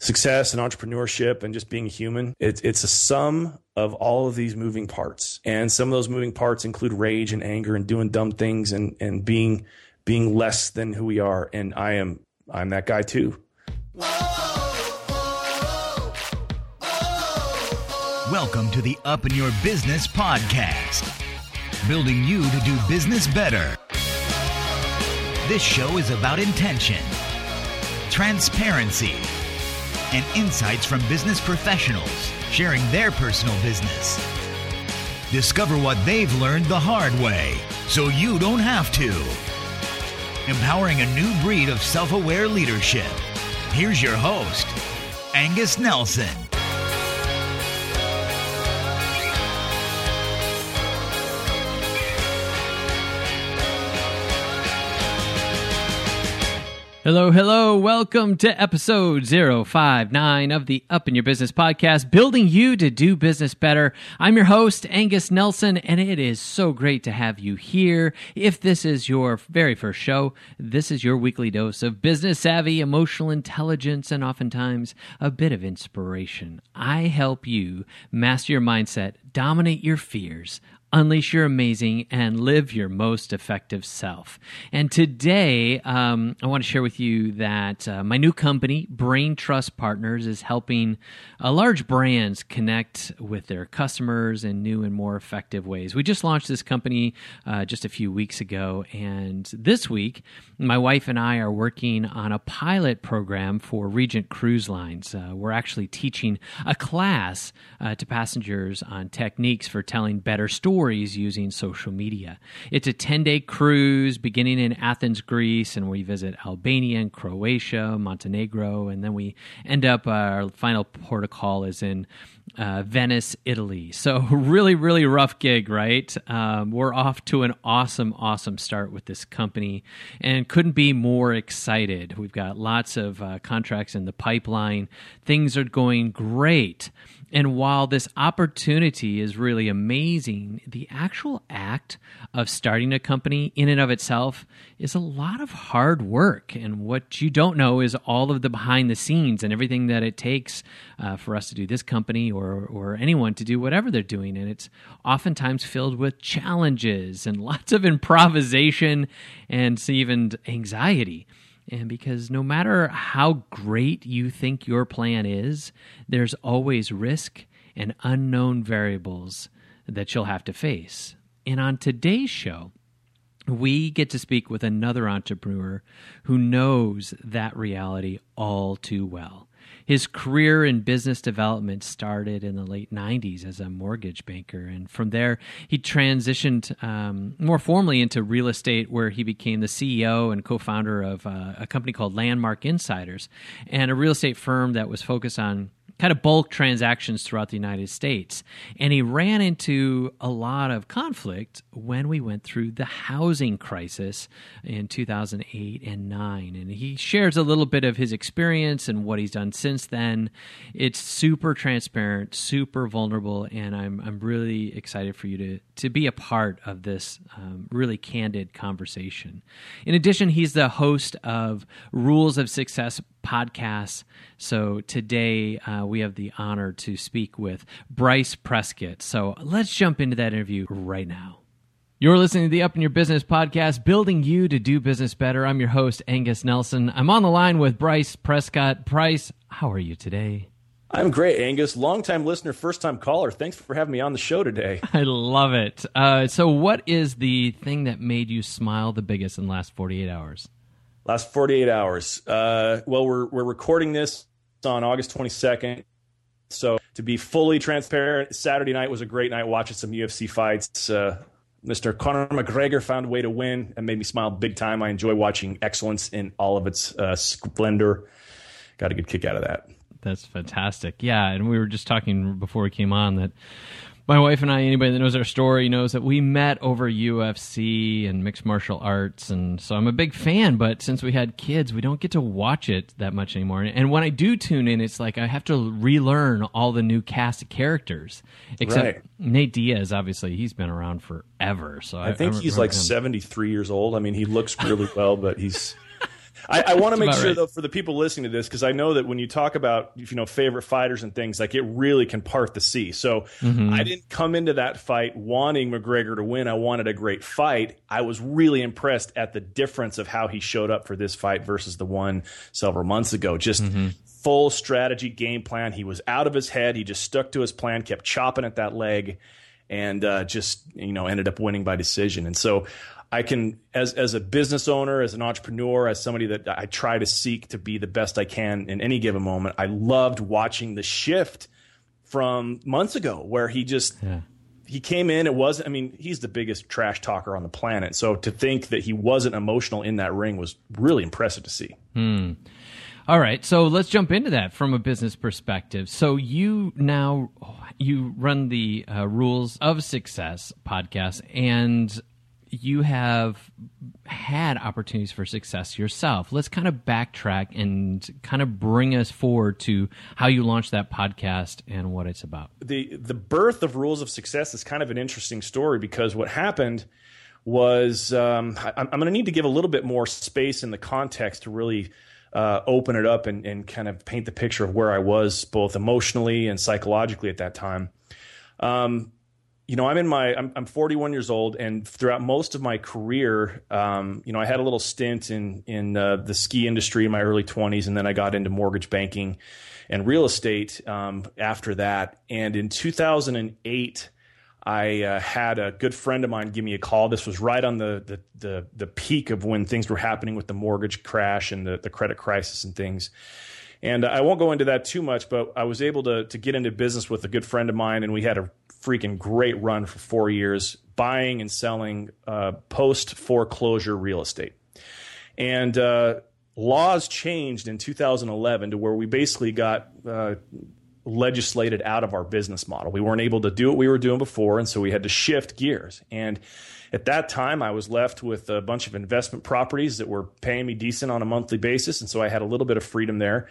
success and entrepreneurship and just being human. It's it's a sum of all of these moving parts. And some of those moving parts include rage and anger and doing dumb things and and being being less than who we are. And I am I'm that guy too. Welcome to the Up in Your Business podcast, building you to do business better. This show is about intention, transparency, and insights from business professionals sharing their personal business. Discover what they've learned the hard way so you don't have to. Empowering a new breed of self aware leadership. Here's your host, Angus Nelson. Hello, hello. Welcome to episode 059 of the Up in Your Business podcast, building you to do business better. I'm your host, Angus Nelson, and it is so great to have you here. If this is your very first show, this is your weekly dose of business savvy, emotional intelligence, and oftentimes a bit of inspiration. I help you master your mindset, dominate your fears, unleash your amazing and live your most effective self. And today, um, I want to share with you that uh, my new company, Brain Trust Partners, is helping uh, large brands connect with their customers in new and more effective ways. We just launched this company uh, just a few weeks ago, and this week, my wife and I are working on a pilot program for Regent Cruise Lines. Uh, we're actually teaching a class uh, to passengers on techniques for telling better stories stories using social media. It's a 10 day cruise beginning in Athens, Greece, and we visit Albania and Croatia, Montenegro, and then we end up, uh, our final port of call is in uh, Venice, Italy. So, really, really rough gig, right? Um, we're off to an awesome, awesome start with this company and couldn't be more excited. We've got lots of uh, contracts in the pipeline, things are going great. And while this opportunity is really amazing, the actual act of starting a company in and of itself is a lot of hard work. And what you don't know is all of the behind the scenes and everything that it takes uh, for us to do this company or, or anyone to do whatever they're doing. And it's oftentimes filled with challenges and lots of improvisation and even anxiety. And because no matter how great you think your plan is, there's always risk and unknown variables that you'll have to face. And on today's show, we get to speak with another entrepreneur who knows that reality all too well. His career in business development started in the late 90s as a mortgage banker. And from there, he transitioned um, more formally into real estate, where he became the CEO and co founder of uh, a company called Landmark Insiders and a real estate firm that was focused on kind of bulk transactions throughout the United States. And he ran into a lot of conflict when we went through the housing crisis in 2008 and 9. And he shares a little bit of his experience and what he's done since then. It's super transparent, super vulnerable, and I'm, I'm really excited for you to, to be a part of this um, really candid conversation. In addition, he's the host of Rules of Success podcasts. So today uh, we have the honor to speak with Bryce Prescott. So let's jump into that interview right now. You're listening to the Up in Your Business podcast, building you to do business better. I'm your host, Angus Nelson. I'm on the line with Bryce Prescott. Bryce, how are you today? I'm great, Angus. Longtime listener, first time caller. Thanks for having me on the show today. I love it. Uh, so, what is the thing that made you smile the biggest in the last 48 hours? Last 48 hours. Uh, well, we're we're recording this on August 22nd. So to be fully transparent, Saturday night was a great night watching some UFC fights. Uh, Mr. Conor McGregor found a way to win and made me smile big time. I enjoy watching excellence in all of its uh, splendor. Got a good kick out of that. That's fantastic. Yeah, and we were just talking before we came on that my wife and I, anybody that knows our story knows that we met over UFC and mixed martial arts, and so I'm a big fan. But since we had kids, we don't get to watch it that much anymore. And when I do tune in, it's like I have to relearn all the new cast of characters. Except Right. Nate Diaz, obviously, he's been around forever. So I, I think I he's like him. 73 years old. I mean, he looks really well, but he's. I, I want to make sure right. though for the people listening to this because I know that when you talk about you know favorite fighters and things like it really can part the sea. So mm-hmm. I didn't come into that fight wanting McGregor to win. I wanted a great fight. I was really impressed at the difference of how he showed up for this fight versus the one several months ago. Just mm-hmm. full strategy game plan. He was out of his head. He just stuck to his plan, kept chopping at that leg, and uh, just you know ended up winning by decision. And so I can, as as a business owner, as an entrepreneur, as somebody that I try to seek to be the best I can in any given moment. I loved watching the shift from months ago, where he just yeah. he came in. It wasn't. I mean, he's the biggest trash talker on the planet. So to think that he wasn't emotional in that ring was really impressive to see. Hmm. All right, so let's jump into that from a business perspective. So you now you run the uh, Rules of Success podcast, and you have had opportunities for success yourself. Let's kind of backtrack and kind of bring us forward to how you launched that podcast and what it's about. The the birth of Rules of Success is kind of an interesting story because what happened was um, I, am going to need to give a little bit more space in the context to really uh, open it up and, and kind of paint the picture of where I was both emotionally and psychologically at that time. Um, you know, I'm in my, I'm, I'm 41 years old, and throughout most of my career, um, you know, I had a little stint in in uh, the ski industry in my early 20s, and then I got into mortgage banking and real estate um, after that. And in 2008, I uh, had a good friend of mine give me a call. This was right on the the the, the peak of when things were happening with the mortgage crash and the, the credit crisis and things. And I won't go into that too much, but I was able to to get into business with a good friend of mine, and we had a freaking great run for four years, buying and selling uh, post foreclosure real estate. And uh, laws changed in 2011 to where we basically got uh, legislated out of our business model. We weren't able to do what we were doing before, and so we had to shift gears. And at that time, I was left with a bunch of investment properties that were paying me decent on a monthly basis, and so I had a little bit of freedom there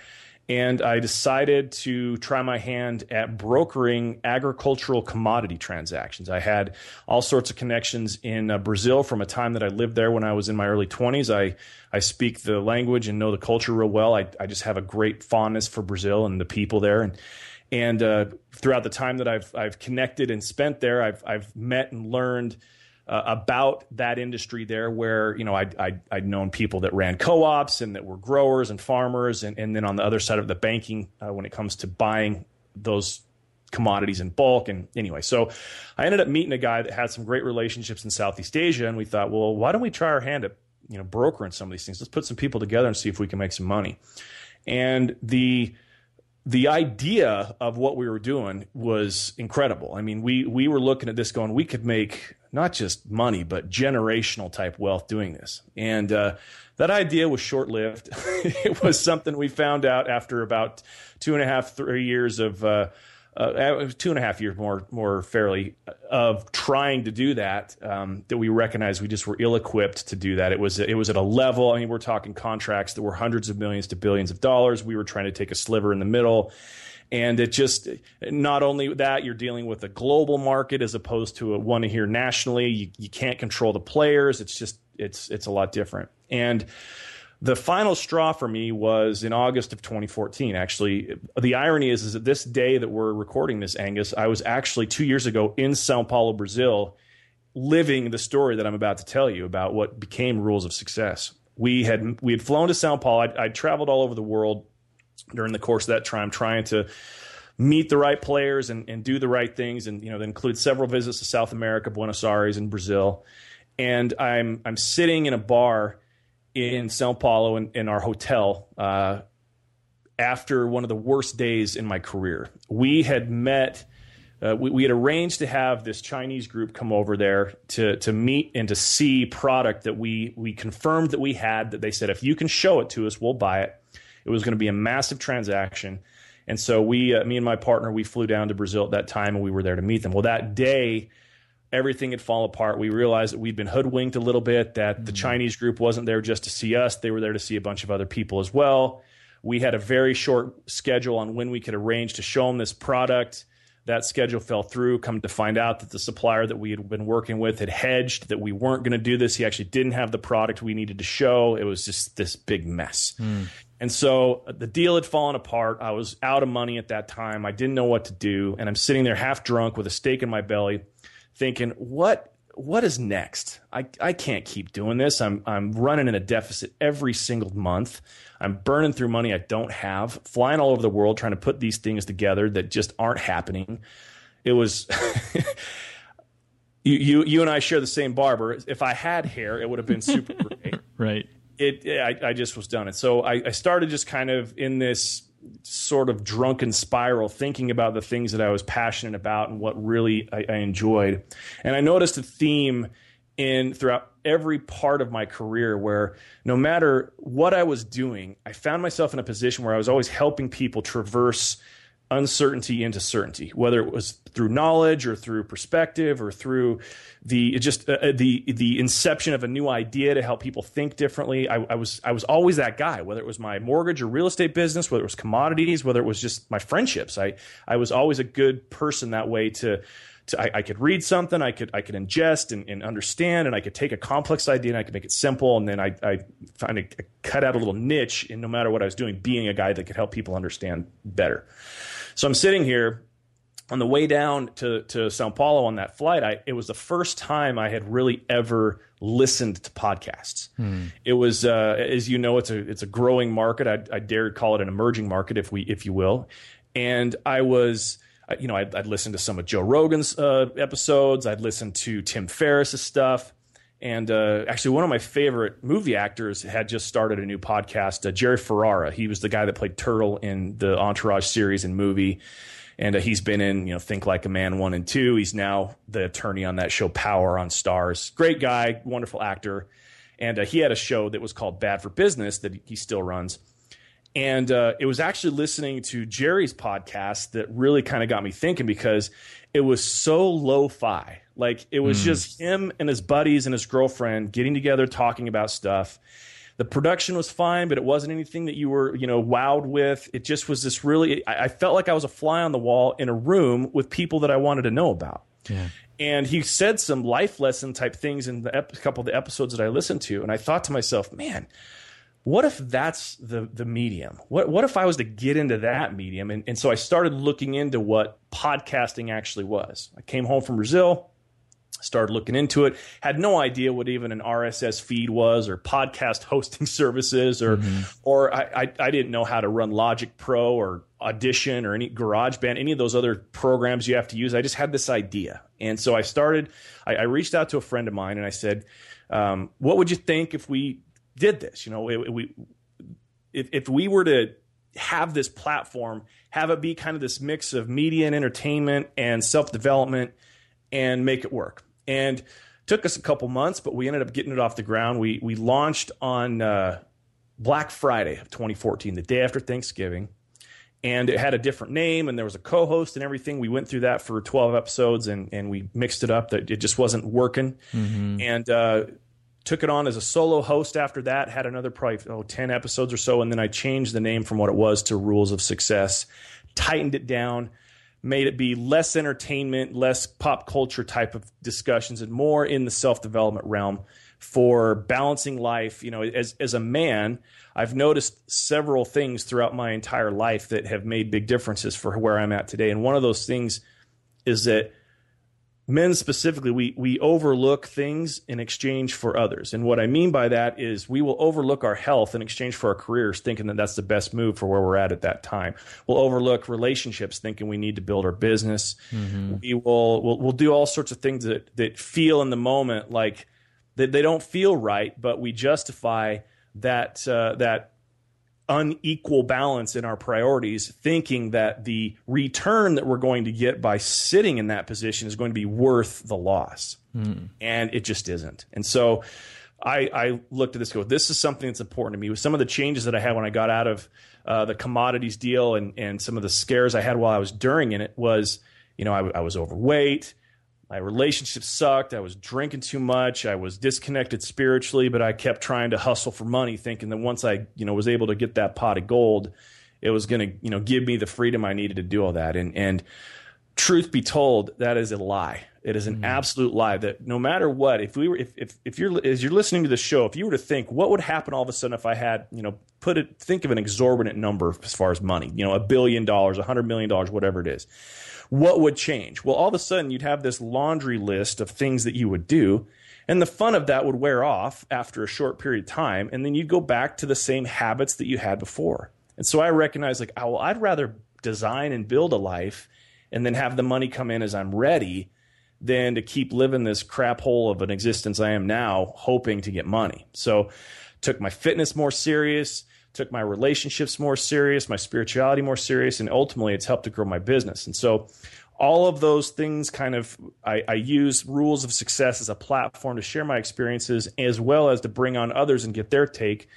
and I decided to try my hand at brokering agricultural commodity transactions. I had all sorts of connections in uh, Brazil from a time that I lived there when I was in my early 20s. I, I speak the language and know the culture real well. I, I just have a great fondness for Brazil and the people there. And, and uh, throughout the time that I've, I've connected and spent there, I've, I've met and learned – uh, about that industry there where you know I'd, I'd, I'd, known people that ran co-ops and that were growers and farmers and, and then on the other side of the banking uh, when it comes to buying those commodities in bulk and anyway. So i ended up meeting a guy that had some great relationships in southeast asia and we thought well why don't we try our hand at you know brokering some of these things? Let's put some people together and see if we can make some money. And the the idea of what we were doing was incredible. I mean, we we were looking at this going, we could make not just money, but generational type wealth doing this. And uh, that idea was short lived. it was something we found out after about two and a half, three years of. Uh, uh, two and a half years more, more fairly, of trying to do that. Um, that we recognized we just were ill equipped to do that. It was it was at a level. I mean, we're talking contracts that were hundreds of millions to billions of dollars. We were trying to take a sliver in the middle, and it just not only that you're dealing with a global market as opposed to a one here nationally. You, you can't control the players. It's just it's it's a lot different. And the final straw for me was in August of 2014. Actually, the irony is, is that this day that we're recording this, Angus, I was actually two years ago in Sao Paulo, Brazil, living the story that I'm about to tell you about what became Rules of Success. We had we had flown to Sao Paulo. I'd, I'd traveled all over the world during the course of that time, trying to meet the right players and, and do the right things. And you know, that include several visits to South America, Buenos Aires, and Brazil. And I'm I'm sitting in a bar in Sao Paulo in, in our hotel uh, after one of the worst days in my career. We had met. Uh, we, we, had arranged to have this Chinese group come over there to to meet and to see product that we we confirmed that we had. That they said if you can show it to us, we'll buy it. It was going to be a massive transaction. And so we, uh, me and my partner, we flew down to Brazil at that time and we were there to meet them. Well, that day, everything had fallen apart. We realized that we'd been hoodwinked a little bit, that mm-hmm. the Chinese group wasn't there just to see us, they were there to see a bunch of other people as well. We had a very short schedule on when we could arrange to show them this product. that schedule fell through. Come to find out that the supplier that we had been working with had hedged that we weren't going to do this. He actually didn't have the product we needed to show. It was just this big mess. Mm. And so uh, the deal had fallen apart. I was out of money at that time. I didn't know what to do. And I'm sitting there half drunk with a steak in my belly, thinking, what what is next? I, I can't keep doing this. I'm I'm running in a deficit every single month. I'm burning through money I don't have, flying all over the world trying to put these things together that just aren't happening. It was you, you you and I share the same barber. If I had hair, it would have been super great. right. It, I, I just was done it. So I, I started just kind of in this sort of drunken spiral thinking about the things that I was passionate about and what really I, I enjoyed. And I noticed a theme in throughout every part of my career where no matter what I was doing, I found myself in a position where I was always helping people traverse uncertainty into certainty, whether it was through knowledge or through perspective or through the just uh, uh, the the inception of a new idea to help people think differently. I, I, was I was always that guy, whether it was my mortgage or real estate business, whether it was commodities, whether it was just my friendships. I I was always a good person that way to I, I, could read something, I could I could ingest and, and, understand, and I could take a complex idea and I could make it simple, and then I, I find a, cut out a little niche in no matter what I was doing, being a guy that could help people understand better. So I'm sitting here on the way down to to Sao Paulo on that flight. I it was the first time I had really ever listened to podcasts. Hmm. It was, uh, as you know, it's a it's a growing market. I, I dare call it an emerging market, if we if you will. And I was you know, I'd, I'd listen to some of Joe Rogan's uh, episodes. I'd listened to Tim Ferriss's stuff. And uh, actually, one of my favorite movie actors had just started a new podcast, uh, Jerry Ferrara. He was the guy that played Turtle in the Entourage series and movie. And uh, he's been in, you know, Think Like a Man 1 and 2. He's now the attorney on that show, Power on Starz. Great guy, wonderful actor. And uh, he had a show that was called Bad for Business that he still runs and uh, it was actually listening to Jerry's podcast that really kind of got me thinking because it was so lo-fi. Like it was mm. just him and his buddies and his girlfriend getting together talking about stuff. The production was fine, but it wasn't anything that you were, you know, wowed with. It just was this really. I, I felt like I was a fly on the wall in a room with people that I wanted to know about. Yeah. And he said some life lesson type things in the ep- couple of the episodes that I listened to, and I thought to myself, man what if that's the the medium? What what if I was to get into that medium? And, and so I started looking into what podcasting actually was. I came home from Brazil, started looking into it, had no idea what even an RSS feed was or podcast hosting services or mm-hmm. or I, I, I didn't know how to run Logic Pro or Audition or any GarageBand, any of those other programs you have to use. I just had this idea. And so I started, I, I reached out to a friend of mine and I said, um, what would you think if we did this. You know, we if if we were to have this platform, have it be kind of this mix of media and entertainment and self development, and make it work. And took us a couple months, but we ended up getting it off the ground. We we launched on uh, Black Friday of 2014, the day after Thanksgiving. And it had a different name, and there was a co-host and everything. We went through that for 12 episodes, and and we mixed it up. That it just wasn't working. Mm-hmm. And uh, took it on as a solo host after that had another probably oh, 10 episodes or so and then i changed the name from what it was to rules of success tightened it down made it be less entertainment less pop culture type of discussions and more in the self-development realm for balancing life. You know as, as a man i've noticed several things throughout my entire life that have made big differences for where i'm at today. And one of those things is that men specifically, we, we overlook things in exchange for others. And what I mean by that is we will overlook our health in exchange for our careers, thinking that that's the best move for where we're at at that time. We'll overlook relationships, thinking we need to build our business. Mm-hmm. We will we'll, we'll do all sorts of things that, that feel in the moment like that they don't feel right, but we justify that uh, that unequal balance in our priorities, thinking that the return that we're going to get by sitting in that position is going to be worth the loss. Mm. And it just isn't. And so I, I, looked at this go, this is something that's important to me. With some of the changes that I had when I got out of uh, the commodities deal and, and some of the scares I had while I was during in it was, you know, I, I was overweight my relationship sucked. I was drinking too much. I was disconnected spiritually, but I kept trying to hustle for money, thinking that once I, you know, was able to get that pot of gold, it was going to, you know, give me the freedom I needed to do all that. And and truth be told, that is a lie. It is an mm. absolute lie that no matter what, if we were, if, if, if you're, as you're listening to the show, if you were to think, what would happen all of a sudden if I had, you know, put it, think of an exorbitant number as far as money, you know, a billion dollars, a hundred million dollars, whatever it is, what would change? Well, all of a sudden you'd have this laundry list of things that you would do. And the fun of that would wear off after a short period of time. And then you'd go back to the same habits that you had before. And so I recognize like, oh, well, I'd rather design and build a life and then have the money come in as I'm ready than to keep living this crap hole of an existence I am now, hoping to get money. So, took my fitness more serious, took my relationships more serious, my spirituality more serious, and ultimately it's helped to grow my business. And so, all of those things kind of, I, I use rules of success as a platform to share my experiences as well as to bring on others and get their take.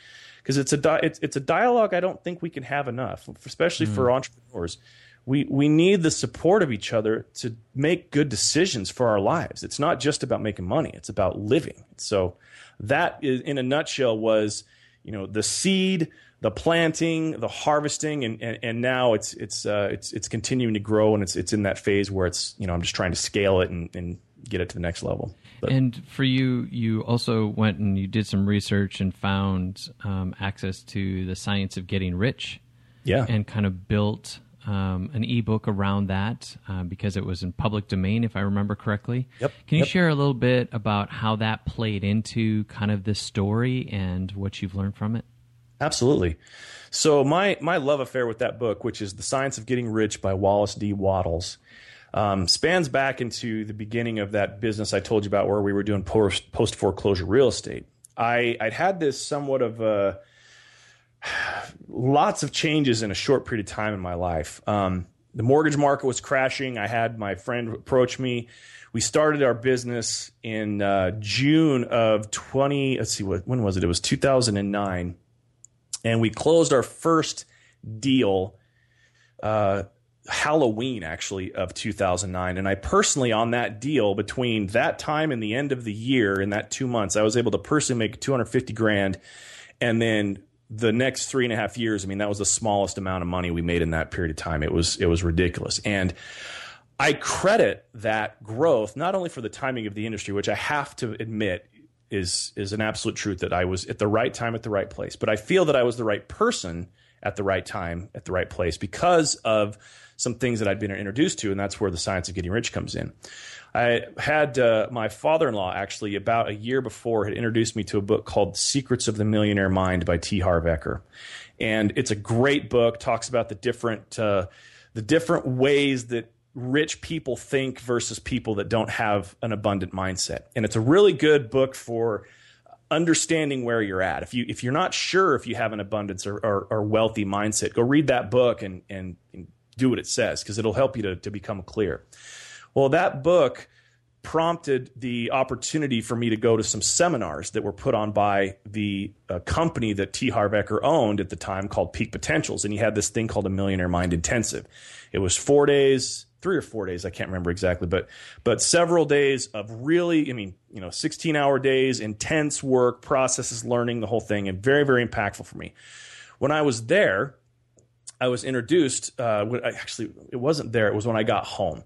Because it's a di- it's, it's a dialogue I don't think we can have enough, especially mm. for entrepreneurs we we need the support of each other to make good decisions for our lives. It's not just about making money; it's about living. So that is, in a nutshell, was you know the seed, the planting, the harvesting, and and, and now it's it's uh, it's it's continuing to grow, and it's it's in that phase where it's you know I'm just trying to scale it and, and get it to the next level. But. And for you, you also went and you did some research and found um, access to the science of getting rich. Yeah, and kind of built um, an ebook around that uh, because it was in public domain, if I remember correctly. Yep. Can you yep. share a little bit about how that played into kind of this story and what you've learned from it? Absolutely. So my my love affair with that book, which is The Science of Getting Rich by Wallace D. Wattles, um, spans back into the beginning of that business I told you about, where we were doing post post foreclosure real estate. I I'd had this somewhat of a lots of changes in a short period of time in my life. Um, the mortgage market was crashing. I had my friend approach me. We started our business in uh, June of 20. Let's see, what, when was it? It was 2009. And we closed our first deal uh, Halloween, actually, of 2009. And I personally, on that deal, between that time and the end of the year, in that two months, I was able to personally make 250 grand and then the next three and a half years, I mean, that was the smallest amount of money we made in that period of time. It was it was ridiculous, and I credit that growth not only for the timing of the industry, which I have to admit is is an absolute truth that I was at the right time at the right place, but I feel that I was the right person at the right time at the right place because of some things that I'd been introduced to, and that's where the science of getting rich comes in. I had uh, my father in law actually about a year before had introduced me to a book called Secrets of the Millionaire Mind by T. Harv Eker. And it's a great book, talks about the different, uh, the different ways that rich people think versus people that don't have an abundant mindset. And it's a really good book for understanding where you're at. If you if you're not sure if you have an abundance or, or, or wealthy mindset, go read that book and and, and do what it says because it'll help you to, to become clear. Well, that book prompted the opportunity for me to go to some seminars that were put on by the uh, company that T. Harv Eker owned at the time called Peak Potentials. And he had this thing called a Millionaire Mind Intensive. It was four days, three or four days, I can't remember exactly, but but several days of really, I mean, you know, 16 hour days, intense work, processes, learning, the whole thing, and very, very impactful for me. When I was there, I was introduced. Uh, when I, actually, it wasn't there. It was when I got home.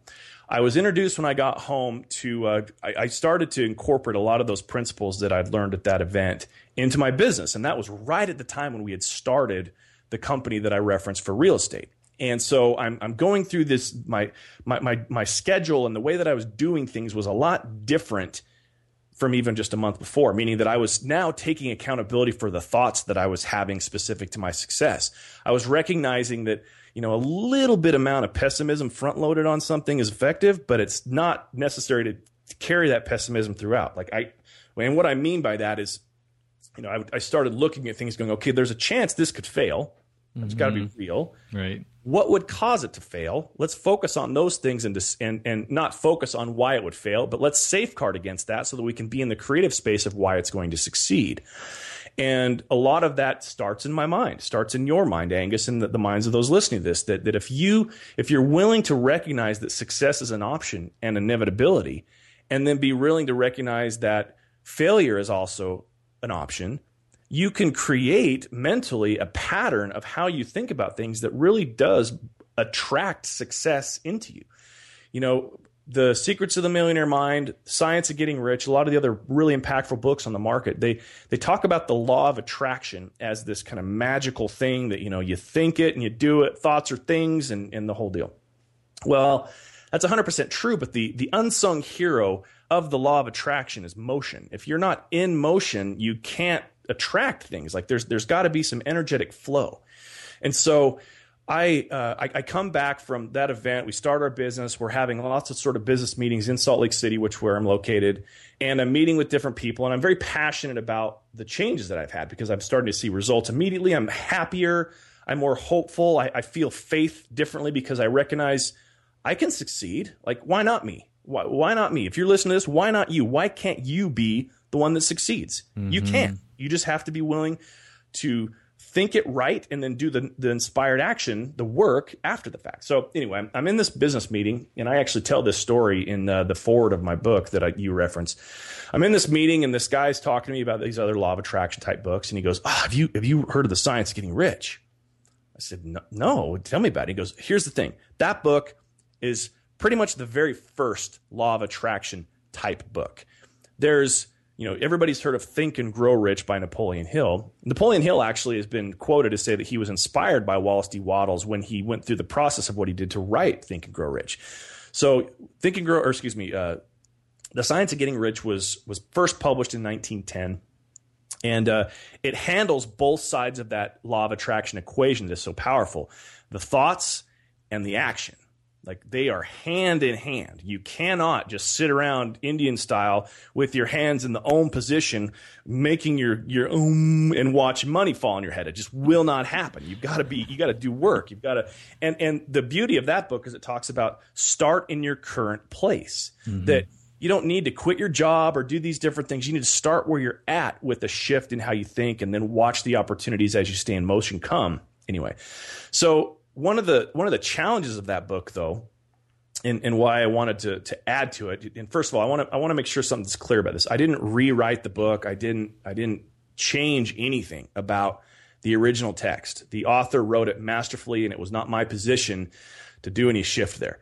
I was introduced when I got home to, uh, I, I, started to incorporate a lot of those principles that I'd learned at that event into my business. And that was right at the time when we had started the company that I referenced for real estate. And so I'm, I'm going through this, my, my, my, my schedule and the way that I was doing things was a lot different from even just a month before, meaning that I was now taking accountability for the thoughts that I was having specific to my success. I was recognizing that you know, a little bit amount of pessimism front loaded on something is effective, but it's not necessary to carry that pessimism throughout. Like I, and what I mean by that is, you know, I, I started looking at things going, okay, there's a chance this could fail. It's mm-hmm. got to be real. Right. What would cause it to fail? Let's focus on those things and, dis- and and not focus on why it would fail, but let's safeguard against that so that we can be in the creative space of why it's going to succeed. And a lot of that starts in my mind, starts in your mind, Angus, and the, the minds of those listening to this. That, that if you if you're willing to recognize that success is an option and inevitability, and then be willing to recognize that failure is also an option, you can create mentally a pattern of how you think about things that really does attract success into you you know, the secrets of the millionaire mind science of getting rich a lot of the other really impactful books on the market they they talk about the law of attraction as this kind of magical thing that you know you think it and you do it thoughts are things and, and the whole deal. Well that's 100% true but the the unsung hero of the law of attraction is motion. If you're not in motion you can't attract things. Like there's there's got to be some energetic flow. And so I, uh, I, I come back from that event. We start our business. We're having lots of sort of business meetings in Salt Lake City, which where I'm located, and I'm meeting with different people. And I'm very passionate about the changes that I've had because I'm starting to see results immediately. I'm happier. I'm more hopeful. I, I feel faith differently because I recognize I can succeed. Like, why not me? Why, why not me? If you're listening to this, why not you? Why can't you be the one that succeeds? Mm-hmm. You can. You just have to be willing to think it right and then do the, the inspired action, the work after the fact. So anyway, I'm, in this business meeting and I actually tell this story in uh, the foreword of my book that I, you reference. I'm in this meeting and this guy's talking to me about these other law of attraction type books. And he goes, oh, have you, have you heard of the science of getting rich? I said, no, no, tell me about it. He goes, here's the thing. That book is pretty much the very first law of attraction type book. There's you know, everybody's heard of Think and Grow Rich by Napoleon Hill. Napoleon Hill actually has been quoted to say that he was inspired by Wallace D. Wattles when he went through the process of what he did to write Think and Grow Rich. So, Think and Grow, or excuse me, uh, The Science of Getting Rich was was first published in 1910. And uh, it handles both sides of that law of attraction equation that's so powerful the thoughts and the action. Like they are hand in hand. You cannot just sit around Indian style with your hands in the om position, making your your om and watch money fall on your head. It just will not happen. You've got to be. You got to do work. You've got to. And and the beauty of that book is it talks about start in your current place. Mm-hmm. That you don't need to quit your job or do these different things. You need to start where you're at with a shift in how you think, and then watch the opportunities as you stay in motion come. Anyway, so one of the one of the challenges of that book, though, and, and why I wanted to to add to it. And first of all, I want to I want to make sure something's clear about this. I didn't rewrite the book. I didn't I didn't change anything about the original text. The author wrote it masterfully, and it was not my position to do any shift there.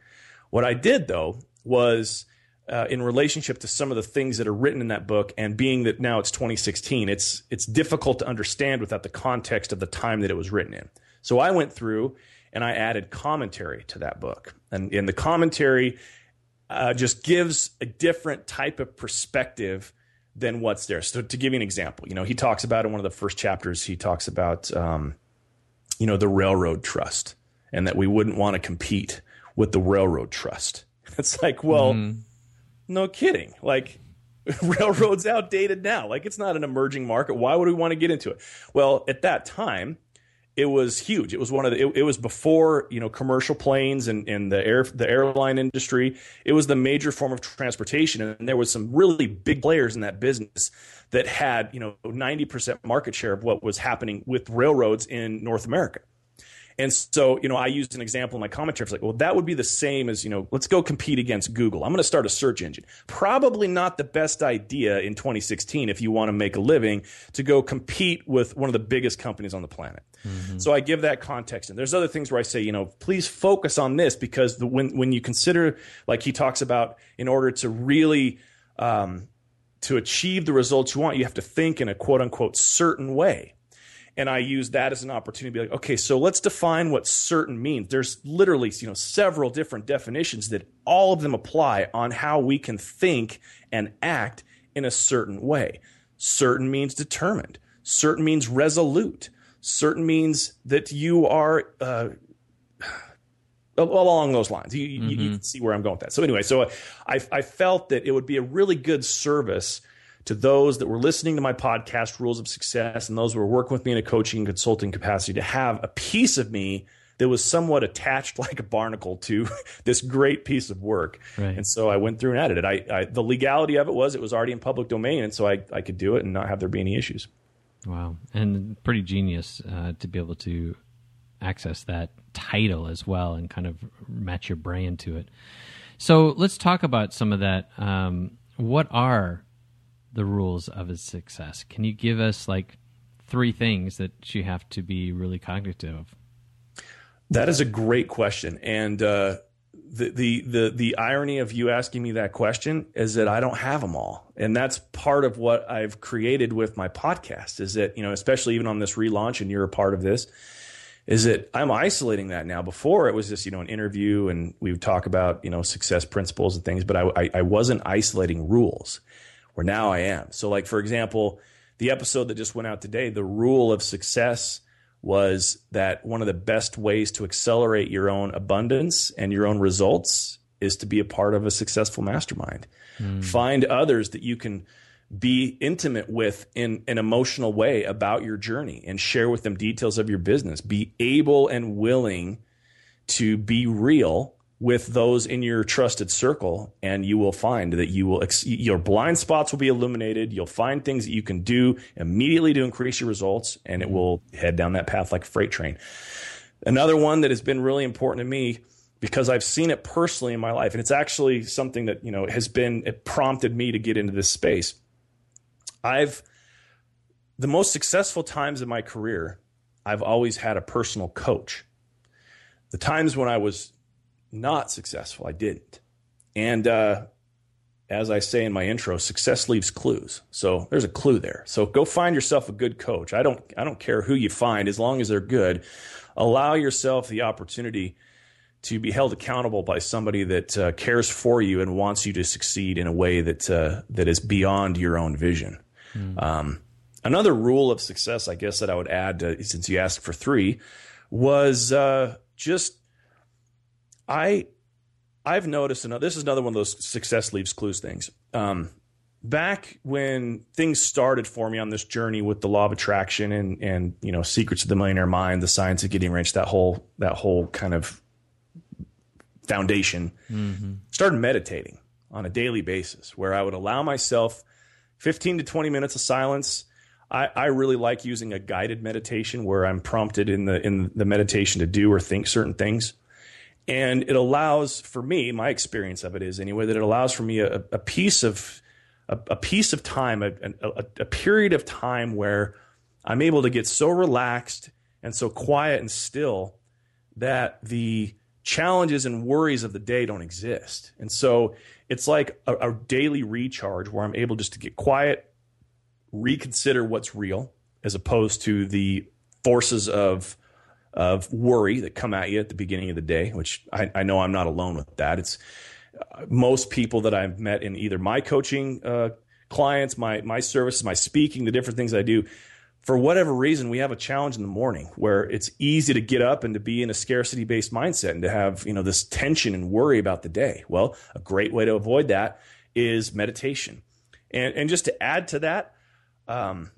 What I did though was uh, in relationship to some of the things that are written in that book, and being that now it's 2016, it's it's difficult to understand without the context of the time that it was written in. So I went through and I added commentary to that book. And in the commentary, uh, just gives a different type of perspective than what's there. So to give you an example, you know, he talks about in one of the first chapters, he talks about, um, you know, the railroad trust and that we wouldn't want to compete with the railroad trust. It's like, well, mm. no kidding. Like, railroad's outdated now. Like, it's not an emerging market. Why would we want to get into it? Well, at that time, it was huge. It was one of the, it, it, was before, you know, commercial planes and, and the air, the airline industry. It was the major form of transportation. And there was some really big players in that business that had, you know, 90% market share of what was happening with railroads in North America. And so, you know, I used an example in my commentary. It's like, well, that would be the same as, you know, let's go compete against Google. I'm going to start a search engine. Probably not the best idea in 2016 if you want to make a living to go compete with one of the biggest companies on the planet. Mm-hmm. So I give that context. And there's other things where I say, you know, please focus on this because the, when, when you consider, like he talks about, in order to really, um, to achieve the results you want, you have to think in a quote unquote certain way. And I use that as an opportunity to be like, okay, so let's define what certain means. There's literally, you know, several different definitions that all of them apply on how we can think and act in a certain way. Certain means determined. Certain means resolute. Certain means that you are uh, along those lines. You, mm-hmm. you, you, can see where I'm going with that. So anyway, so I, I felt that it would be a really good service to those that were listening to my podcast, Rules of Success, and those who were working with me in a coaching and consulting capacity to have a piece of me that was somewhat attached like a barnacle to this great piece of work. Right. And so I went through and added it. I, I, the legality of it was it was already in public domain, and so I, I could do it and not have there be any issues. Wow, and pretty genius uh, to be able to access that title as well and kind of match your brain to it. So let's talk about some of that. Um, what are the rules of a success? Can you give us like three things that you have to be really cognitive of? That is a great question, and uh, the, the the the irony of you asking me that question is that I don't have them all, and that's part of what I've created with my podcast. Is that you know, especially even on this relaunch, and you're a part of this, is that I'm isolating that now. Before it was just you know an interview, and we would talk about you know success principles and things, but I I, I wasn't isolating rules. Where now I am. So like for example, the episode that just went out today, the rule of success was that one of the best ways to accelerate your own abundance and your own results is to be a part of a successful mastermind. Mm. Find others that you can be intimate with in an emotional way about your journey and share with them details of your business. Be able and willing to be real with those in your trusted circle and you will find that you will your blind spots will be illuminated. You'll find things that you can do immediately to increase your results and it will head down that path like a freight train. Another one that has been really important to me because I've seen it personally in my life and it's actually something that you know has been it prompted me to get into this space. I've the most successful times in my career I've always had a personal coach. The times when I was not successful. I didn't. And uh, as I say in my intro, success leaves clues. So there's a clue there. So go find yourself a good coach. I don't I don't care who you find as long as they're good. Allow yourself the opportunity to be held accountable by somebody that uh, cares for you and wants you to succeed in a way that uh, that is beyond your own vision. Mm. Um, another rule of success, I guess, that I would add, uh, since you asked for three, was uh, just I I've noticed, and this is another one of those success leaves clues things. Um, back when things started for me on this journey with the law of attraction and and you know secrets of the millionaire mind, the science of getting rich, that whole that whole kind of foundation, mm-hmm. started meditating on a daily basis, where I would allow myself 15 to 20 minutes of silence. I, I really like using a guided meditation where I'm prompted in the in the meditation to do or think certain things and it allows for me my experience of it is anyway that it allows for me a, a piece of a, a, piece of time a, a, period of time where i'm able to get so relaxed and so quiet and still that the challenges and worries of the day don't exist. And so it's like a, a daily recharge where i'm able just to get quiet reconsider what's real as opposed to the forces of of worry that come at you at the beginning of the day, which I, I know I'm not alone with that. It's uh, most people that I've met in either my coaching uh, clients, my my services, my speaking, the different things I do. For whatever reason, we have a challenge in the morning where it's easy to get up and to be in a scarcity based mindset and to have you know this tension and worry about the day. Well, a great way to avoid that is meditation, and and just to add to that, um,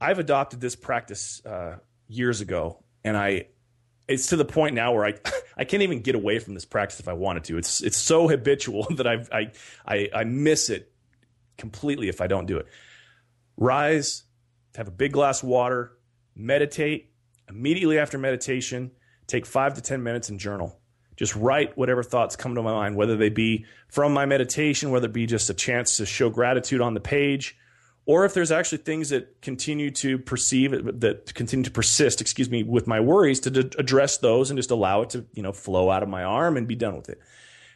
I've adopted this practice uh, years ago and I it's to the point now where I I can't even get away from this practice if I wanted to. It's it's so habitual that I've, I I I miss it completely if I don't do it. Rise, have a big glass of water, meditate. Immediately after meditation, take five to ten minutes and journal. Just write whatever thoughts come to my mind, whether they be from my meditation, whether it be just a chance to show gratitude on the page, or if there's actually things that continue to perceive that continue to persist, excuse me, with my worries to d- address those and just allow it to, you know, flow out of my arm and be done with it.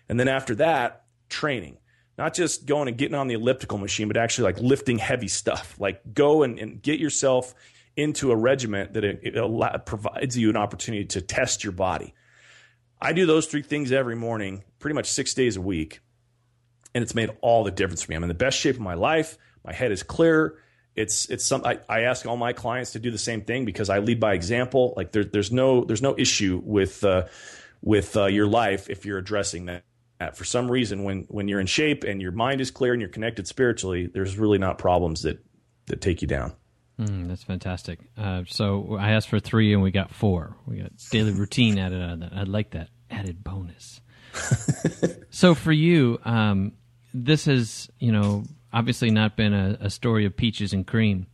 And then after that, training, not just going and getting on the elliptical machine, but actually like lifting heavy stuff, like go and, and get yourself into a regiment that it, it provides you an opportunity to test your body. I do those three things every morning, pretty much six days a week. And it's made all the difference for me. I'm in the best shape of my life. My head is clear. It's it's some I, I ask all my clients to do the same thing because I lead by example. Like there, there's no there's no issue with uh, with uh, your life if you're addressing that. For some reason, when when you're in shape and your mind is clear and you're connected spiritually, there's really not problems that that take you down. Mm, that's fantastic. Uh, so I asked for three, and we got four. We got daily routine added on that. I'd like that added bonus. so for you, um, this is you know obviously not been a, a story of peaches and cream,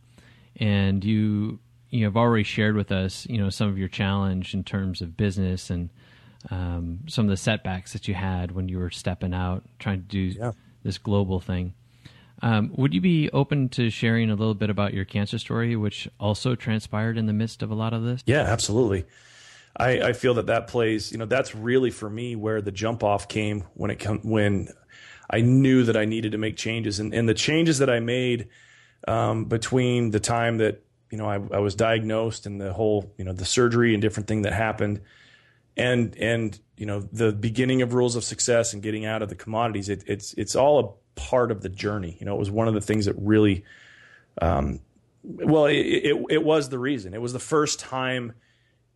and you you have already shared with us, you know, some of your challenge in terms of business and um, some of the setbacks that you had when you were stepping out, trying to do yeah. this global thing. Um, would you be open to sharing a little bit about your cancer story, which also transpired in the midst of a lot of this? Yeah, absolutely. I, I feel that that plays, you know, that's really for me where the jump off came when it come when I knew that I needed to make changes, and and the changes that I made um, between the time that you know I, I was diagnosed and the whole you know the surgery and different thing that happened, and and you know the beginning of rules of success and getting out of the commodities, it, it's it's all a part of the journey. You know, it was one of the things that really, um, well, it, it, it was the reason. It was the first time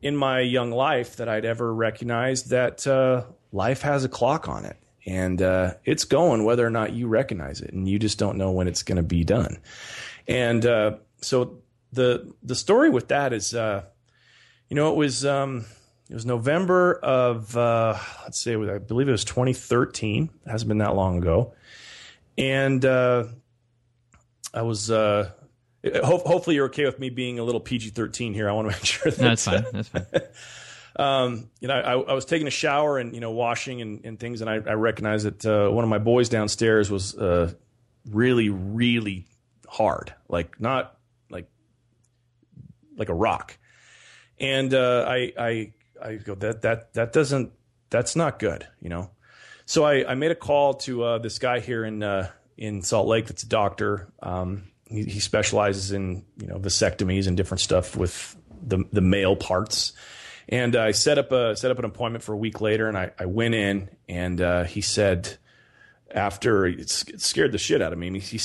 in my young life that I'd ever recognized that uh, life has a clock on it and uh, it's going whether or not you recognize it, and you just don't know when it's going to be done. And uh, so the the story with that is, uh, you know, it was um, it was November of uh, let's say I believe it was 2013. It hasn't been that long ago, and uh, I was uh, Ho- hopefully, you're okay with me being a little PG-13 here. I want to make sure that no, that's fine. That's fine. um, you know, I, I, was taking a shower and you know washing and, and things, and I, I recognized that uh, one of my boys downstairs was uh, really, really hard, like not like like a rock. And uh, I, I, I go that that that doesn't that's not good, you know. So I, I made a call to uh, this guy here in uh, in Salt Lake that's a doctor. Um, he, he specializes in you know vasectomies and different stuff with the the male parts. And I set up a set up an appointment for a week later, and I, I went in, and uh, he said after it scared the shit out of me. He, he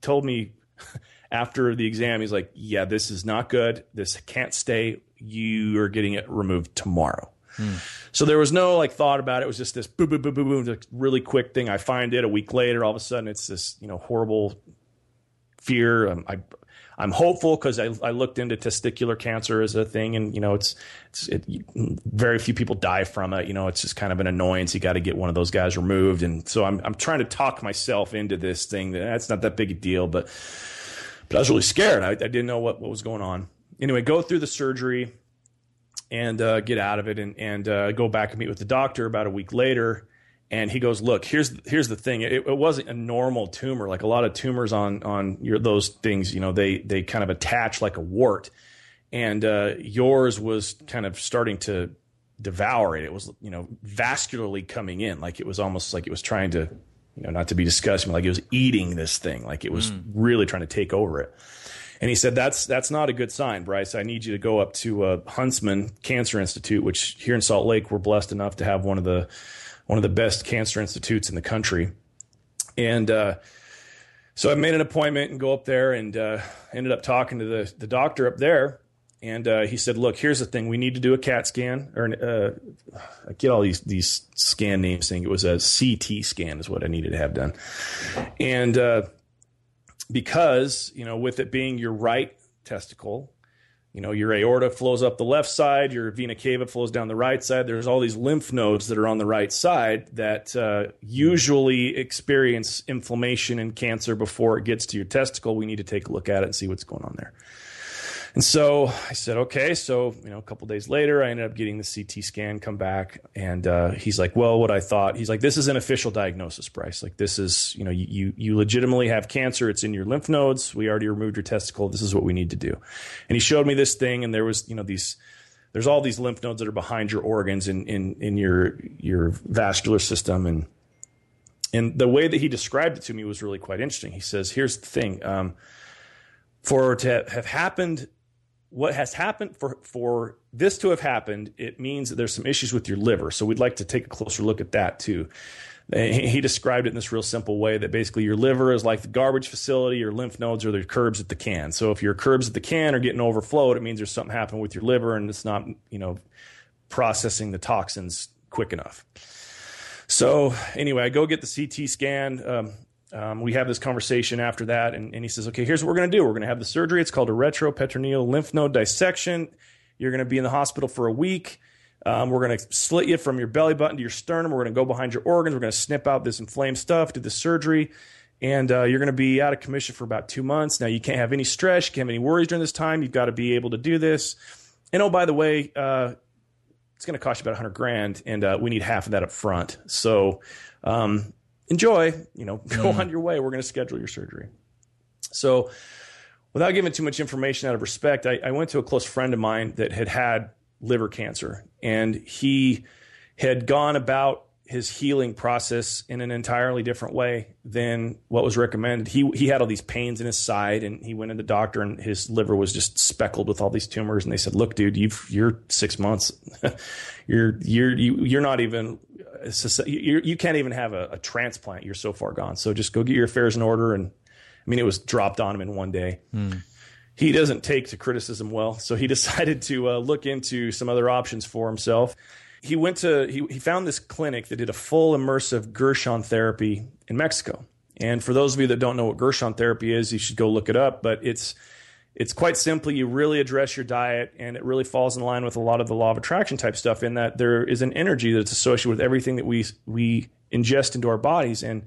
told me after the exam, he's like, "Yeah, this is not good. This can't stay. You are getting it removed tomorrow." Hmm. So there was no like thought about it. It was just this boom, boom, boom, boom, boom, really quick thing. I find it a week later. All of a sudden, it's this you know horrible fear. Um, I, I'm hopeful because I, I looked into testicular cancer as a thing, and you know, it's it's it, very few people die from it. You know, it's just kind of an annoyance. You got to get one of those guys removed, and so I'm I'm trying to talk myself into this thing. That that's not that big a deal, but but I was really scared. I, I didn't know what what was going on. Anyway, go through the surgery and uh, get out of it, and and uh, go back and meet with the doctor about a week later and he goes, "Look, here's here's the thing. It, it, wasn't a normal tumor. Like a lot of tumors on on your, those things, you know, they they kind of attach like a wart, and uh, yours was kind of starting to devour it. It was you know vascularly coming in, like it was almost like it was trying to, you know, not to be disgusting, like it was eating this thing, like it was mm. really trying to take over it." And he said, "That's that's not a good sign, Bryce. I need you to go up to uh, Huntsman Cancer Institute, which here in Salt Lake, we're blessed enough to have one of the one of the best cancer institutes in the country. And uh, so I made an appointment and go up there and uh, ended up talking to the, the doctor up there. And uh, he said, "Look, here's the thing. We need to do a CAT scan, or uh, I get all these these scan names. Saying it was a CT scan is what I needed to have done, and uh, because you know, with it being your right testicle, you know, your aorta flows up the left side, your vena cava flows down the right side. There's all these lymph nodes that are on the right side that uh, usually experience inflammation and cancer before it gets to your testicle. We need to take a look at it and see what's going on there. And so I said, okay. So, you know, a couple days later, I ended up getting the CT scan come back. And uh, he's like, well, what I thought, he's like, this is an official diagnosis, Bryce. Like, this is, you know, you, you legitimately have cancer. It's in your lymph nodes. We already removed your testicle. This is what we need to do. And he showed me this thing, and there was, you know, these, there's all these lymph nodes that are behind your organs in, in, in your, your vascular system. And, and the way that he described it to me was really quite interesting. He says, here's the thing. Um, for to have happened what has happened for for this to have happened, it means that there's some issues with your liver. So we'd like to take a closer look at that too. He described it in this real simple way that basically your liver is like the garbage facility, your lymph nodes are the curbs at the can. So if your curbs at the can are getting overflowed, it means there's something happening with your liver and it's not, you know, processing the toxins quick enough. So anyway, I go get the CT scan. Um, um, we have this conversation after that, and, and he says, "Okay, here's what we're going to do. We're going to have the surgery. It's called a retroperitoneal lymph node dissection. You're going to be in the hospital for a week. Um, we're going to slit you from your belly button to your sternum. We're going to go behind your organs. We're going to snip out this inflamed stuff, do the surgery, and uh, you're going to be out of commission for about two months. Now, you can't have any stress. You can't have any worries during this time. You've got to be able to do this. And oh, by the way, uh, it's going to cost you about 100 grand, and uh, we need half of that up front. So." Um, enjoy, you know, go mm. on your way. We're going to schedule your surgery. So, without giving too much information out of respect, I, I, went to a close friend of mine that had had liver cancer, and he had gone about his healing process in an entirely different way than what was recommended. He he had all these pains in his side, and he went to the doctor, and his liver was just speckled with all these tumors. And they said, "Look, dude, you've you're six months. you're you're you, you're not even you you can't even have a, a, transplant. You're so far gone. So just go get your affairs in order." And I mean, it was dropped on him in one day. Mm. He doesn't take to criticism well, so he decided to uh, look into some other options for himself he went to he, he found this clinic that did a full immersive Gerson therapy in Mexico. And for those of you that don't know what Gerson therapy is, you should go look it up. But it's it's quite simply you really address your diet, and it really falls in line with a lot of the law of attraction type stuff. In that there is an energy that's associated with everything that we we ingest into our bodies, and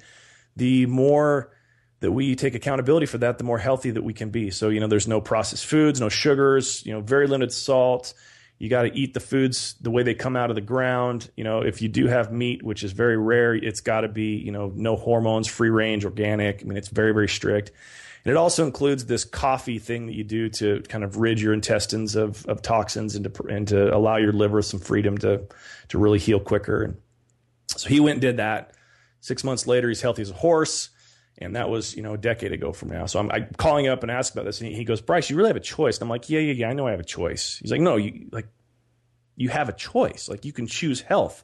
the more that we take accountability for that, the more healthy that we can be. So you know, there's no processed foods, no sugars, you know, very limited salt you got to eat the foods the way they come out of the ground. You know, if you do have meat, which is very rare, it's got to be, you know, no hormones, free range, organic. I mean, it's very, very strict. And it also includes this coffee thing that you do to kind of rid your intestines of, of toxins and to, and to allow your liver some freedom to, to really heal quicker. And so he went and did that. Six months later, he's healthy as a horse. And that was, you know, a decade ago from now. So I'm, I'm calling up and asking about this. And he, he goes, Bryce, you really have a choice. And I'm like, yeah, yeah, yeah. I know I have a choice. He's like, no, you like, you have a choice. Like you can choose health.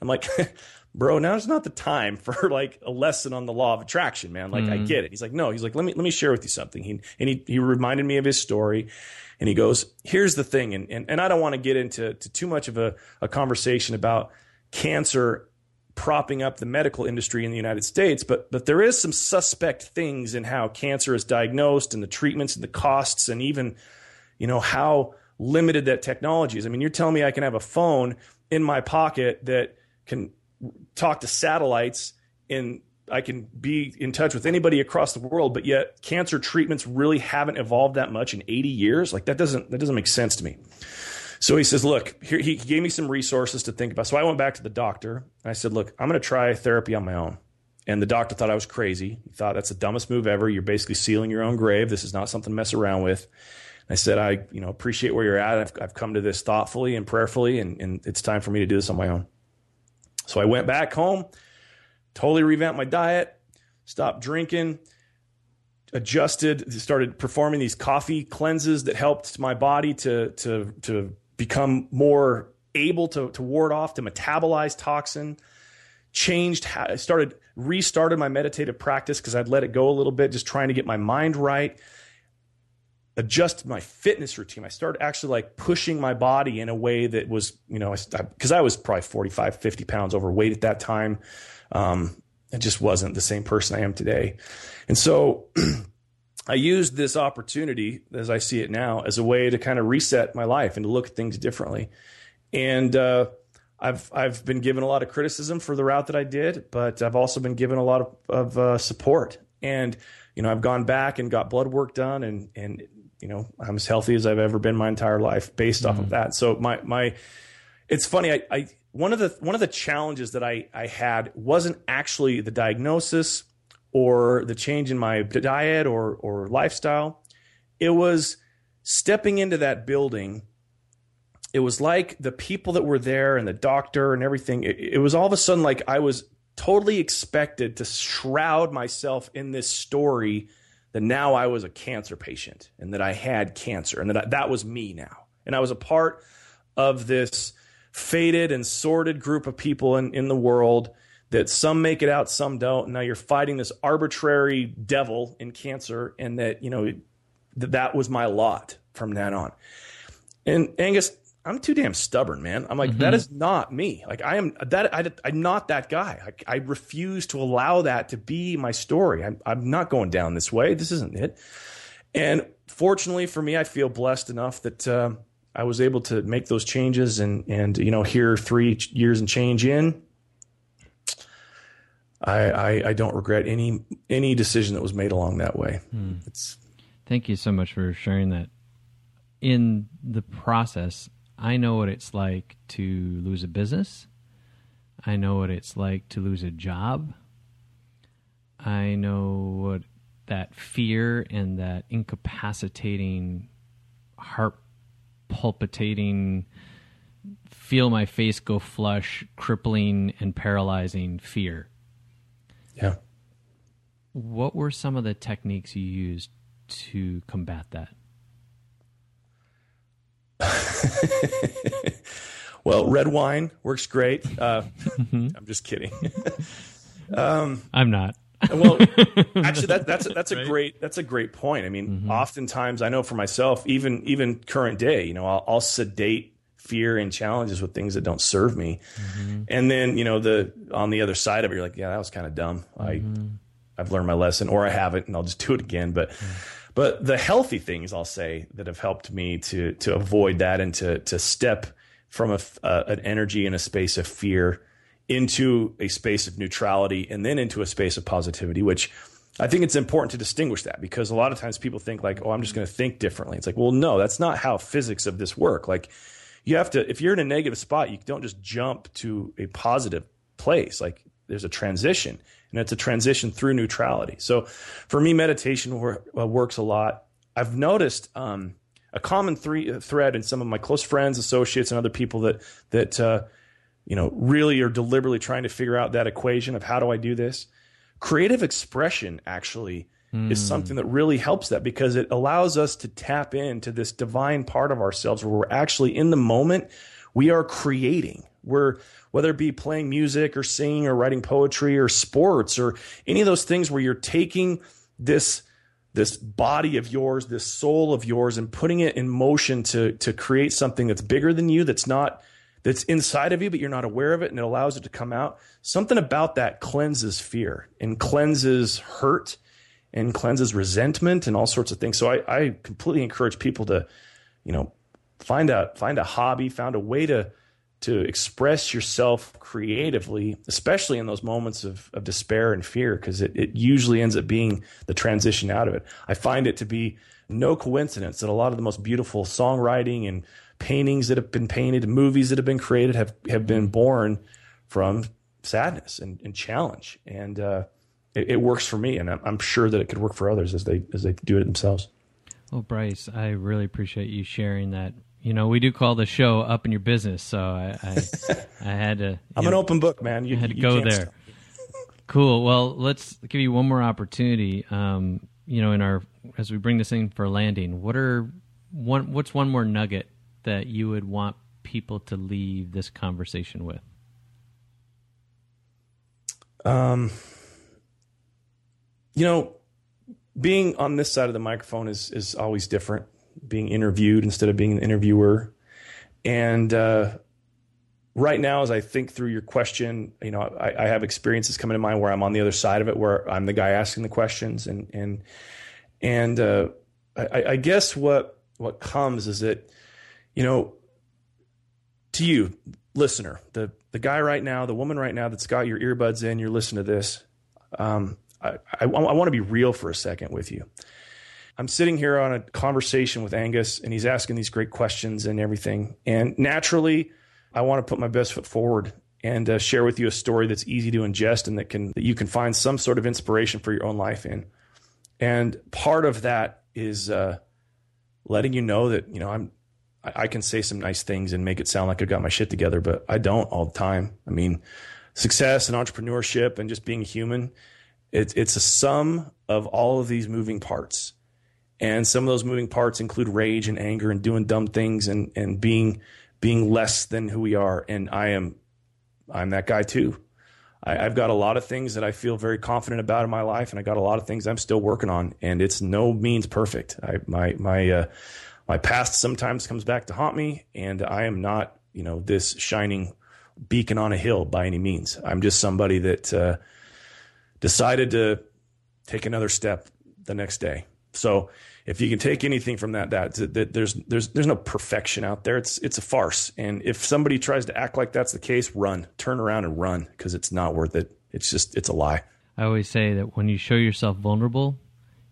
I'm like, bro, now now's not the time for like a lesson on the law of attraction, man. Like mm. I mm-hmm. get it. He's like, no, he's like, let me, let me share with you something. He, and he, he reminded me of his story and he goes, here's the thing. And, and, and I don't want to get into to too much of a, a conversation about cancer propping up the medical industry in the United States, but but there is some suspect things in how cancer is diagnosed and the treatments and the costs and even you know how limited that technology is. I mean, you're telling me I can have a phone in my pocket that can talk to satellites and I can be in touch with anybody across the world, but yet cancer treatments really haven't evolved that much in 80 years. Like that doesn't that doesn't make sense to me. So he says, look, here, he gave me some resources to think about. So I went back to the doctor and I said, look, I'm going to try therapy on my own. And the doctor thought I was crazy. He thought that's the dumbest move ever. You're basically sealing your own grave. This is not something to mess around with. I said, I, you know, appreciate where you're at. I've, I've come to this thoughtfully and prayerfully, and, and it's time for me to do this on my own. So I went back home, totally revamped my diet, stopped drinking, adjusted, started performing these coffee cleanses that helped my body to, to, to become more able to, to ward off, to metabolize toxin. Changed, started, restarted my meditative practice because I'd let it go a little bit, just trying to get my mind right. Adjust my fitness routine. I started actually like pushing my body in a way that was, you know, because I, I, was probably 45, 50 pounds overweight at that time. Um, I just wasn't the same person I am today. And so I used this opportunity, as I see it now, as a way to kind of reset my life and to look at things differently. And uh, I've I've been given a lot of criticism for the route that I did, but I've also been given a lot of, of uh, support. And you know, I've gone back and got blood work done, and and you know, I'm as healthy as I've ever been my entire life based mm off of mm. that. So my my, it's funny. I, I one of the one of the challenges that I I had wasn't actually the diagnosis or the change in my diet or or lifestyle. It was stepping into that building. It was like the people that were there and the doctor and everything. It, it was all of a sudden like I was totally expected to shroud myself in this story that now I was a cancer patient and that I had cancer and that I, that was me now. And I was a part of this faded and sordid group of people in, in the world that some make it out, some don't. And Now you're fighting this arbitrary devil in cancer, and that you know that that was my lot from then on. And Angus, I'm too damn stubborn, man. I'm like mm-hmm. that is not me. Like I am that I, am not that guy. I, I, refuse to allow that to be my story. I'm, I'm not going down this way. This isn't it. And fortunately for me, I feel blessed enough that. Uh, I was able to make those changes and and you know here three years and change in I, I, I don't regret any any decision that was made along that way. Hmm. It's thank you so much for sharing that. In the process, I know what it's like to lose a business. I know what it's like to lose a job. I know what that fear and that incapacitating, heart palpitating feel my face go flush, crippling and paralyzing fear. Yeah. What were some of the techniques you used to combat that? well, red wine works great. Uh, I'm just kidding. um, I'm not. well, actually, that, that's that's a right? great that's a great point. I mean, mm-hmm. oftentimes I know for myself, even even current day, you know, I'll, I'll sedate fear and challenges with things that don't serve me, mm-hmm. and then you know the on the other side of it, you're like, yeah, that was kind of dumb. Mm-hmm. I I've learned my lesson, or I haven't, and I'll just do it again. But but the healthy things I'll say that have helped me to to avoid that and to to step from a, uh, an energy in a space of fear into a space of neutrality and then into a space of positivity, which I think it's important to distinguish that because a lot of times people think like, oh, I'm just going to think differently. It's like, well, no, that's not how physics of this work. Like you have to, if you're in a negative spot, you don't just jump to a positive place. Like there's a transition and it's a transition through neutrality. So for me, meditation wor- uh, works a lot. I've noticed, um, a common three, uh, thread in some of my close friends, associates, and other people that that uh, you know, really are deliberately trying to figure out that equation of how do I do this. Creative expression actually mm. is hmm. something that really helps that because it allows us to tap into this divine part of ourselves where we're actually in the moment, we are creating. We're whether it be playing music or singing or writing poetry or sports or any of those things where you're taking this this body of yours, this soul of yours, and putting it in motion to to create something that's bigger than you, that's not that's inside of you, but you're not aware of it and it allows it to come out. Something about that cleanses fear and cleanses hurt and cleanses resentment and all sorts of things. So I, I completely encourage people to, you know, find a find a hobby, find a way to to express yourself creatively, especially in those moments of, of despair and fear, because it, it usually ends up being the transition out of it. I find it to be no coincidence that a lot of the most beautiful songwriting and paintings that have been painted, movies that have been created have have been born from sadness and, and challenge, and uh, it, it, works for me, and I'm, I'm, sure that it could work for others as they as they do it themselves. Well, Bryce, I really appreciate you sharing that. You know, we do call the show "Up in Your Business," so I I, I had to. I'm know, an open book, man. You had to you go there. Cool. Well, let's give you one more opportunity. Um, you know, in our as we bring this in for landing, what are one what's one more nugget that you would want people to leave this conversation with? Um, you know, being on this side of the microphone is is always different. Being interviewed instead of being an interviewer, and uh, right now, as I think through your question, you know, I, I, have experiences coming to mind where I'm on the other side of it, where I'm the guy asking the questions, and and and uh, I, I guess what what comes is that you know, to you, listener, the the guy right now, the woman right now that's got your earbuds in, you're listening to this. Um, I, I, I want to be real for a second with you. I'm sitting here on a conversation with Angus, and he's asking these great questions and everything. And naturally, I want to put my best foot forward and uh, share with you a story that's easy to ingest and that can that you can find some sort of inspiration for your own life in. And part of that is uh, letting you know that you know I'm I, can say some nice things and make it sound like I got my shit together, but I don't all the time. I mean, success and entrepreneurship and just being human, it's it's a sum of all of these moving parts. And some of those moving parts include rage and anger and doing dumb things and, and being being less than who we are. And I am I'm that guy too. I, have got a lot of things that I feel very confident about in my life, and I got a lot of things I'm still working on, and it's no means perfect. I, my my uh, my past sometimes comes back to haunt me, and I am not, you know, this shining beacon on a hill by any means. I'm just somebody that uh, decided to take another step the next day. So if you can take anything from that, that, that there's there's there's no perfection out there. It's it's a farce. And if somebody tries to act like that's the case, run, turn around and run because it's not worth it. It's just it's a lie. I always say that when you show yourself vulnerable,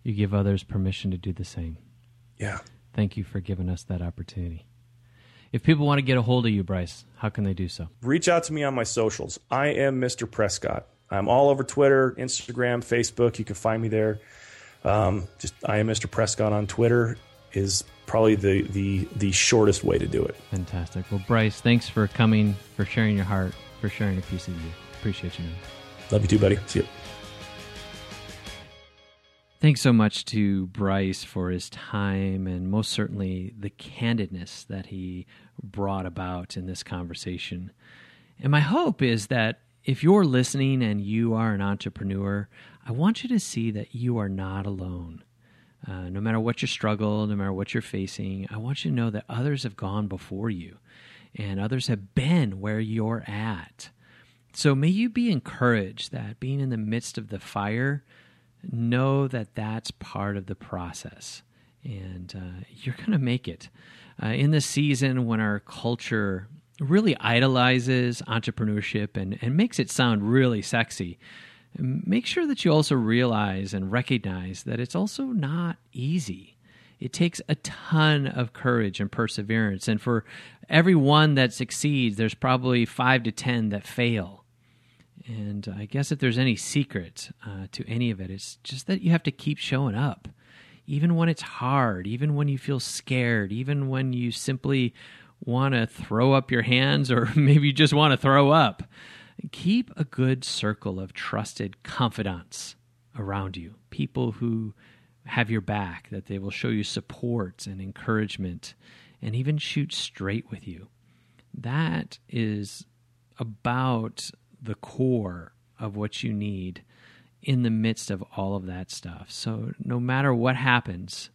you give others permission to do the same. Yeah. Thank you for giving us that opportunity. If people want to get a hold of you, Bryce, how can they do so? Reach out to me on my socials. I am Mr. Prescott. I'm all over Twitter, Instagram, Facebook. You can find me there. Um, just I am Mr. Prescott on Twitter is probably the the the shortest way to do it. Fantastic. Well, Bryce, thanks for coming, for sharing your heart, for sharing a piece of you. Appreciate you. Man. Love you too, buddy. See you. Thanks so much to Bryce for his time and most certainly the candidness that he brought about in this conversation. And my hope is that if you're listening and you are an entrepreneur, I want you to see that you are not alone. Uh, no matter what your struggle, no matter what you're facing, I want you to know that others have gone before you and others have been where you're at. So may you be encouraged that being in the midst of the fire, know that that's part of the process and uh, you're going to make it. Uh, in this season when our culture really idolizes entrepreneurship and, and makes it sound really sexy, make sure that you also realize and recognize that it's also not easy. It takes a ton of courage and perseverance. And for every one that succeeds, there's probably five to 10 that fail. And I guess if there's any secret uh, to any of it, it's just that you have to keep showing up. Even when it's hard, even when you feel scared, even when you simply want to throw up your hands or maybe you just want to throw up. Keep a good circle of trusted confidants around you, people who have your back, that they will show you support and encouragement and even shoot straight with you. That is about the core of what you need in the midst of all of that stuff. So, no matter what happens,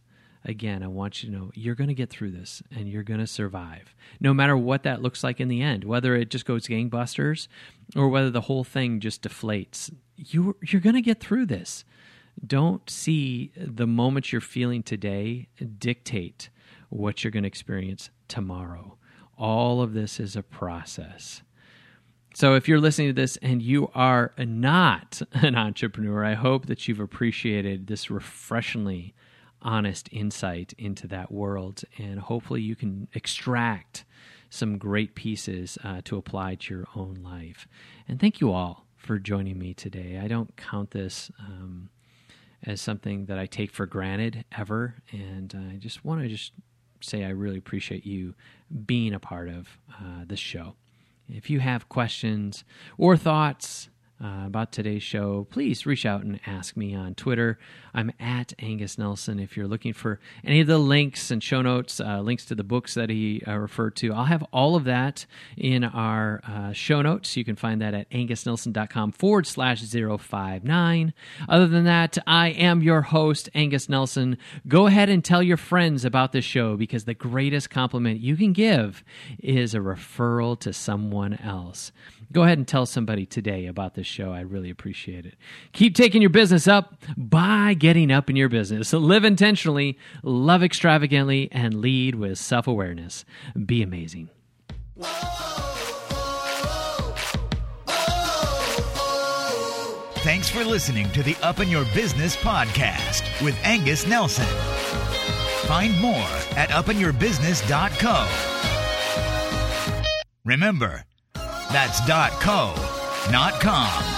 again, I want you to know you're going to get through this and you're going to survive. No matter what that looks like in the end, whether it just goes gangbusters or whether the whole thing just deflates, You're, you're going to get through this. Don't see the moment you're feeling today dictate what you're going to experience tomorrow. All of this is a process. So, if you're listening to this and you are not an entrepreneur, I hope that you've appreciated this refreshingly honest insight into that world. And hopefully, you can extract some great pieces uh, to apply to your own life. And thank you all for joining me today. I don't count this um, as something that I take for granted ever. And I just want to just say I really appreciate you being a part of uh, this show. If you have questions or thoughts uh, about today's show, please reach out and ask me on Twitter. I'm at Angus Nelson. If you're looking for any of the links and show notes, uh, links to the books that he uh, referred to, I'll have all of that in our uh, show notes. You can find that at angusnelson.com forward slash 059. Other than that, I am your host, Angus Nelson. Go ahead and tell your friends about this show because the greatest compliment you can give is a referral to someone else. Go ahead and tell somebody today about this show. I really appreciate it. Keep taking your business up by getting up in your business. Live intentionally, love extravagantly, and lead with self awareness. Be amazing. Thanks for listening to the Up in Your Business podcast with Angus Nelson. Find more at upinyourbusiness.co. Remember, that's .co, not com.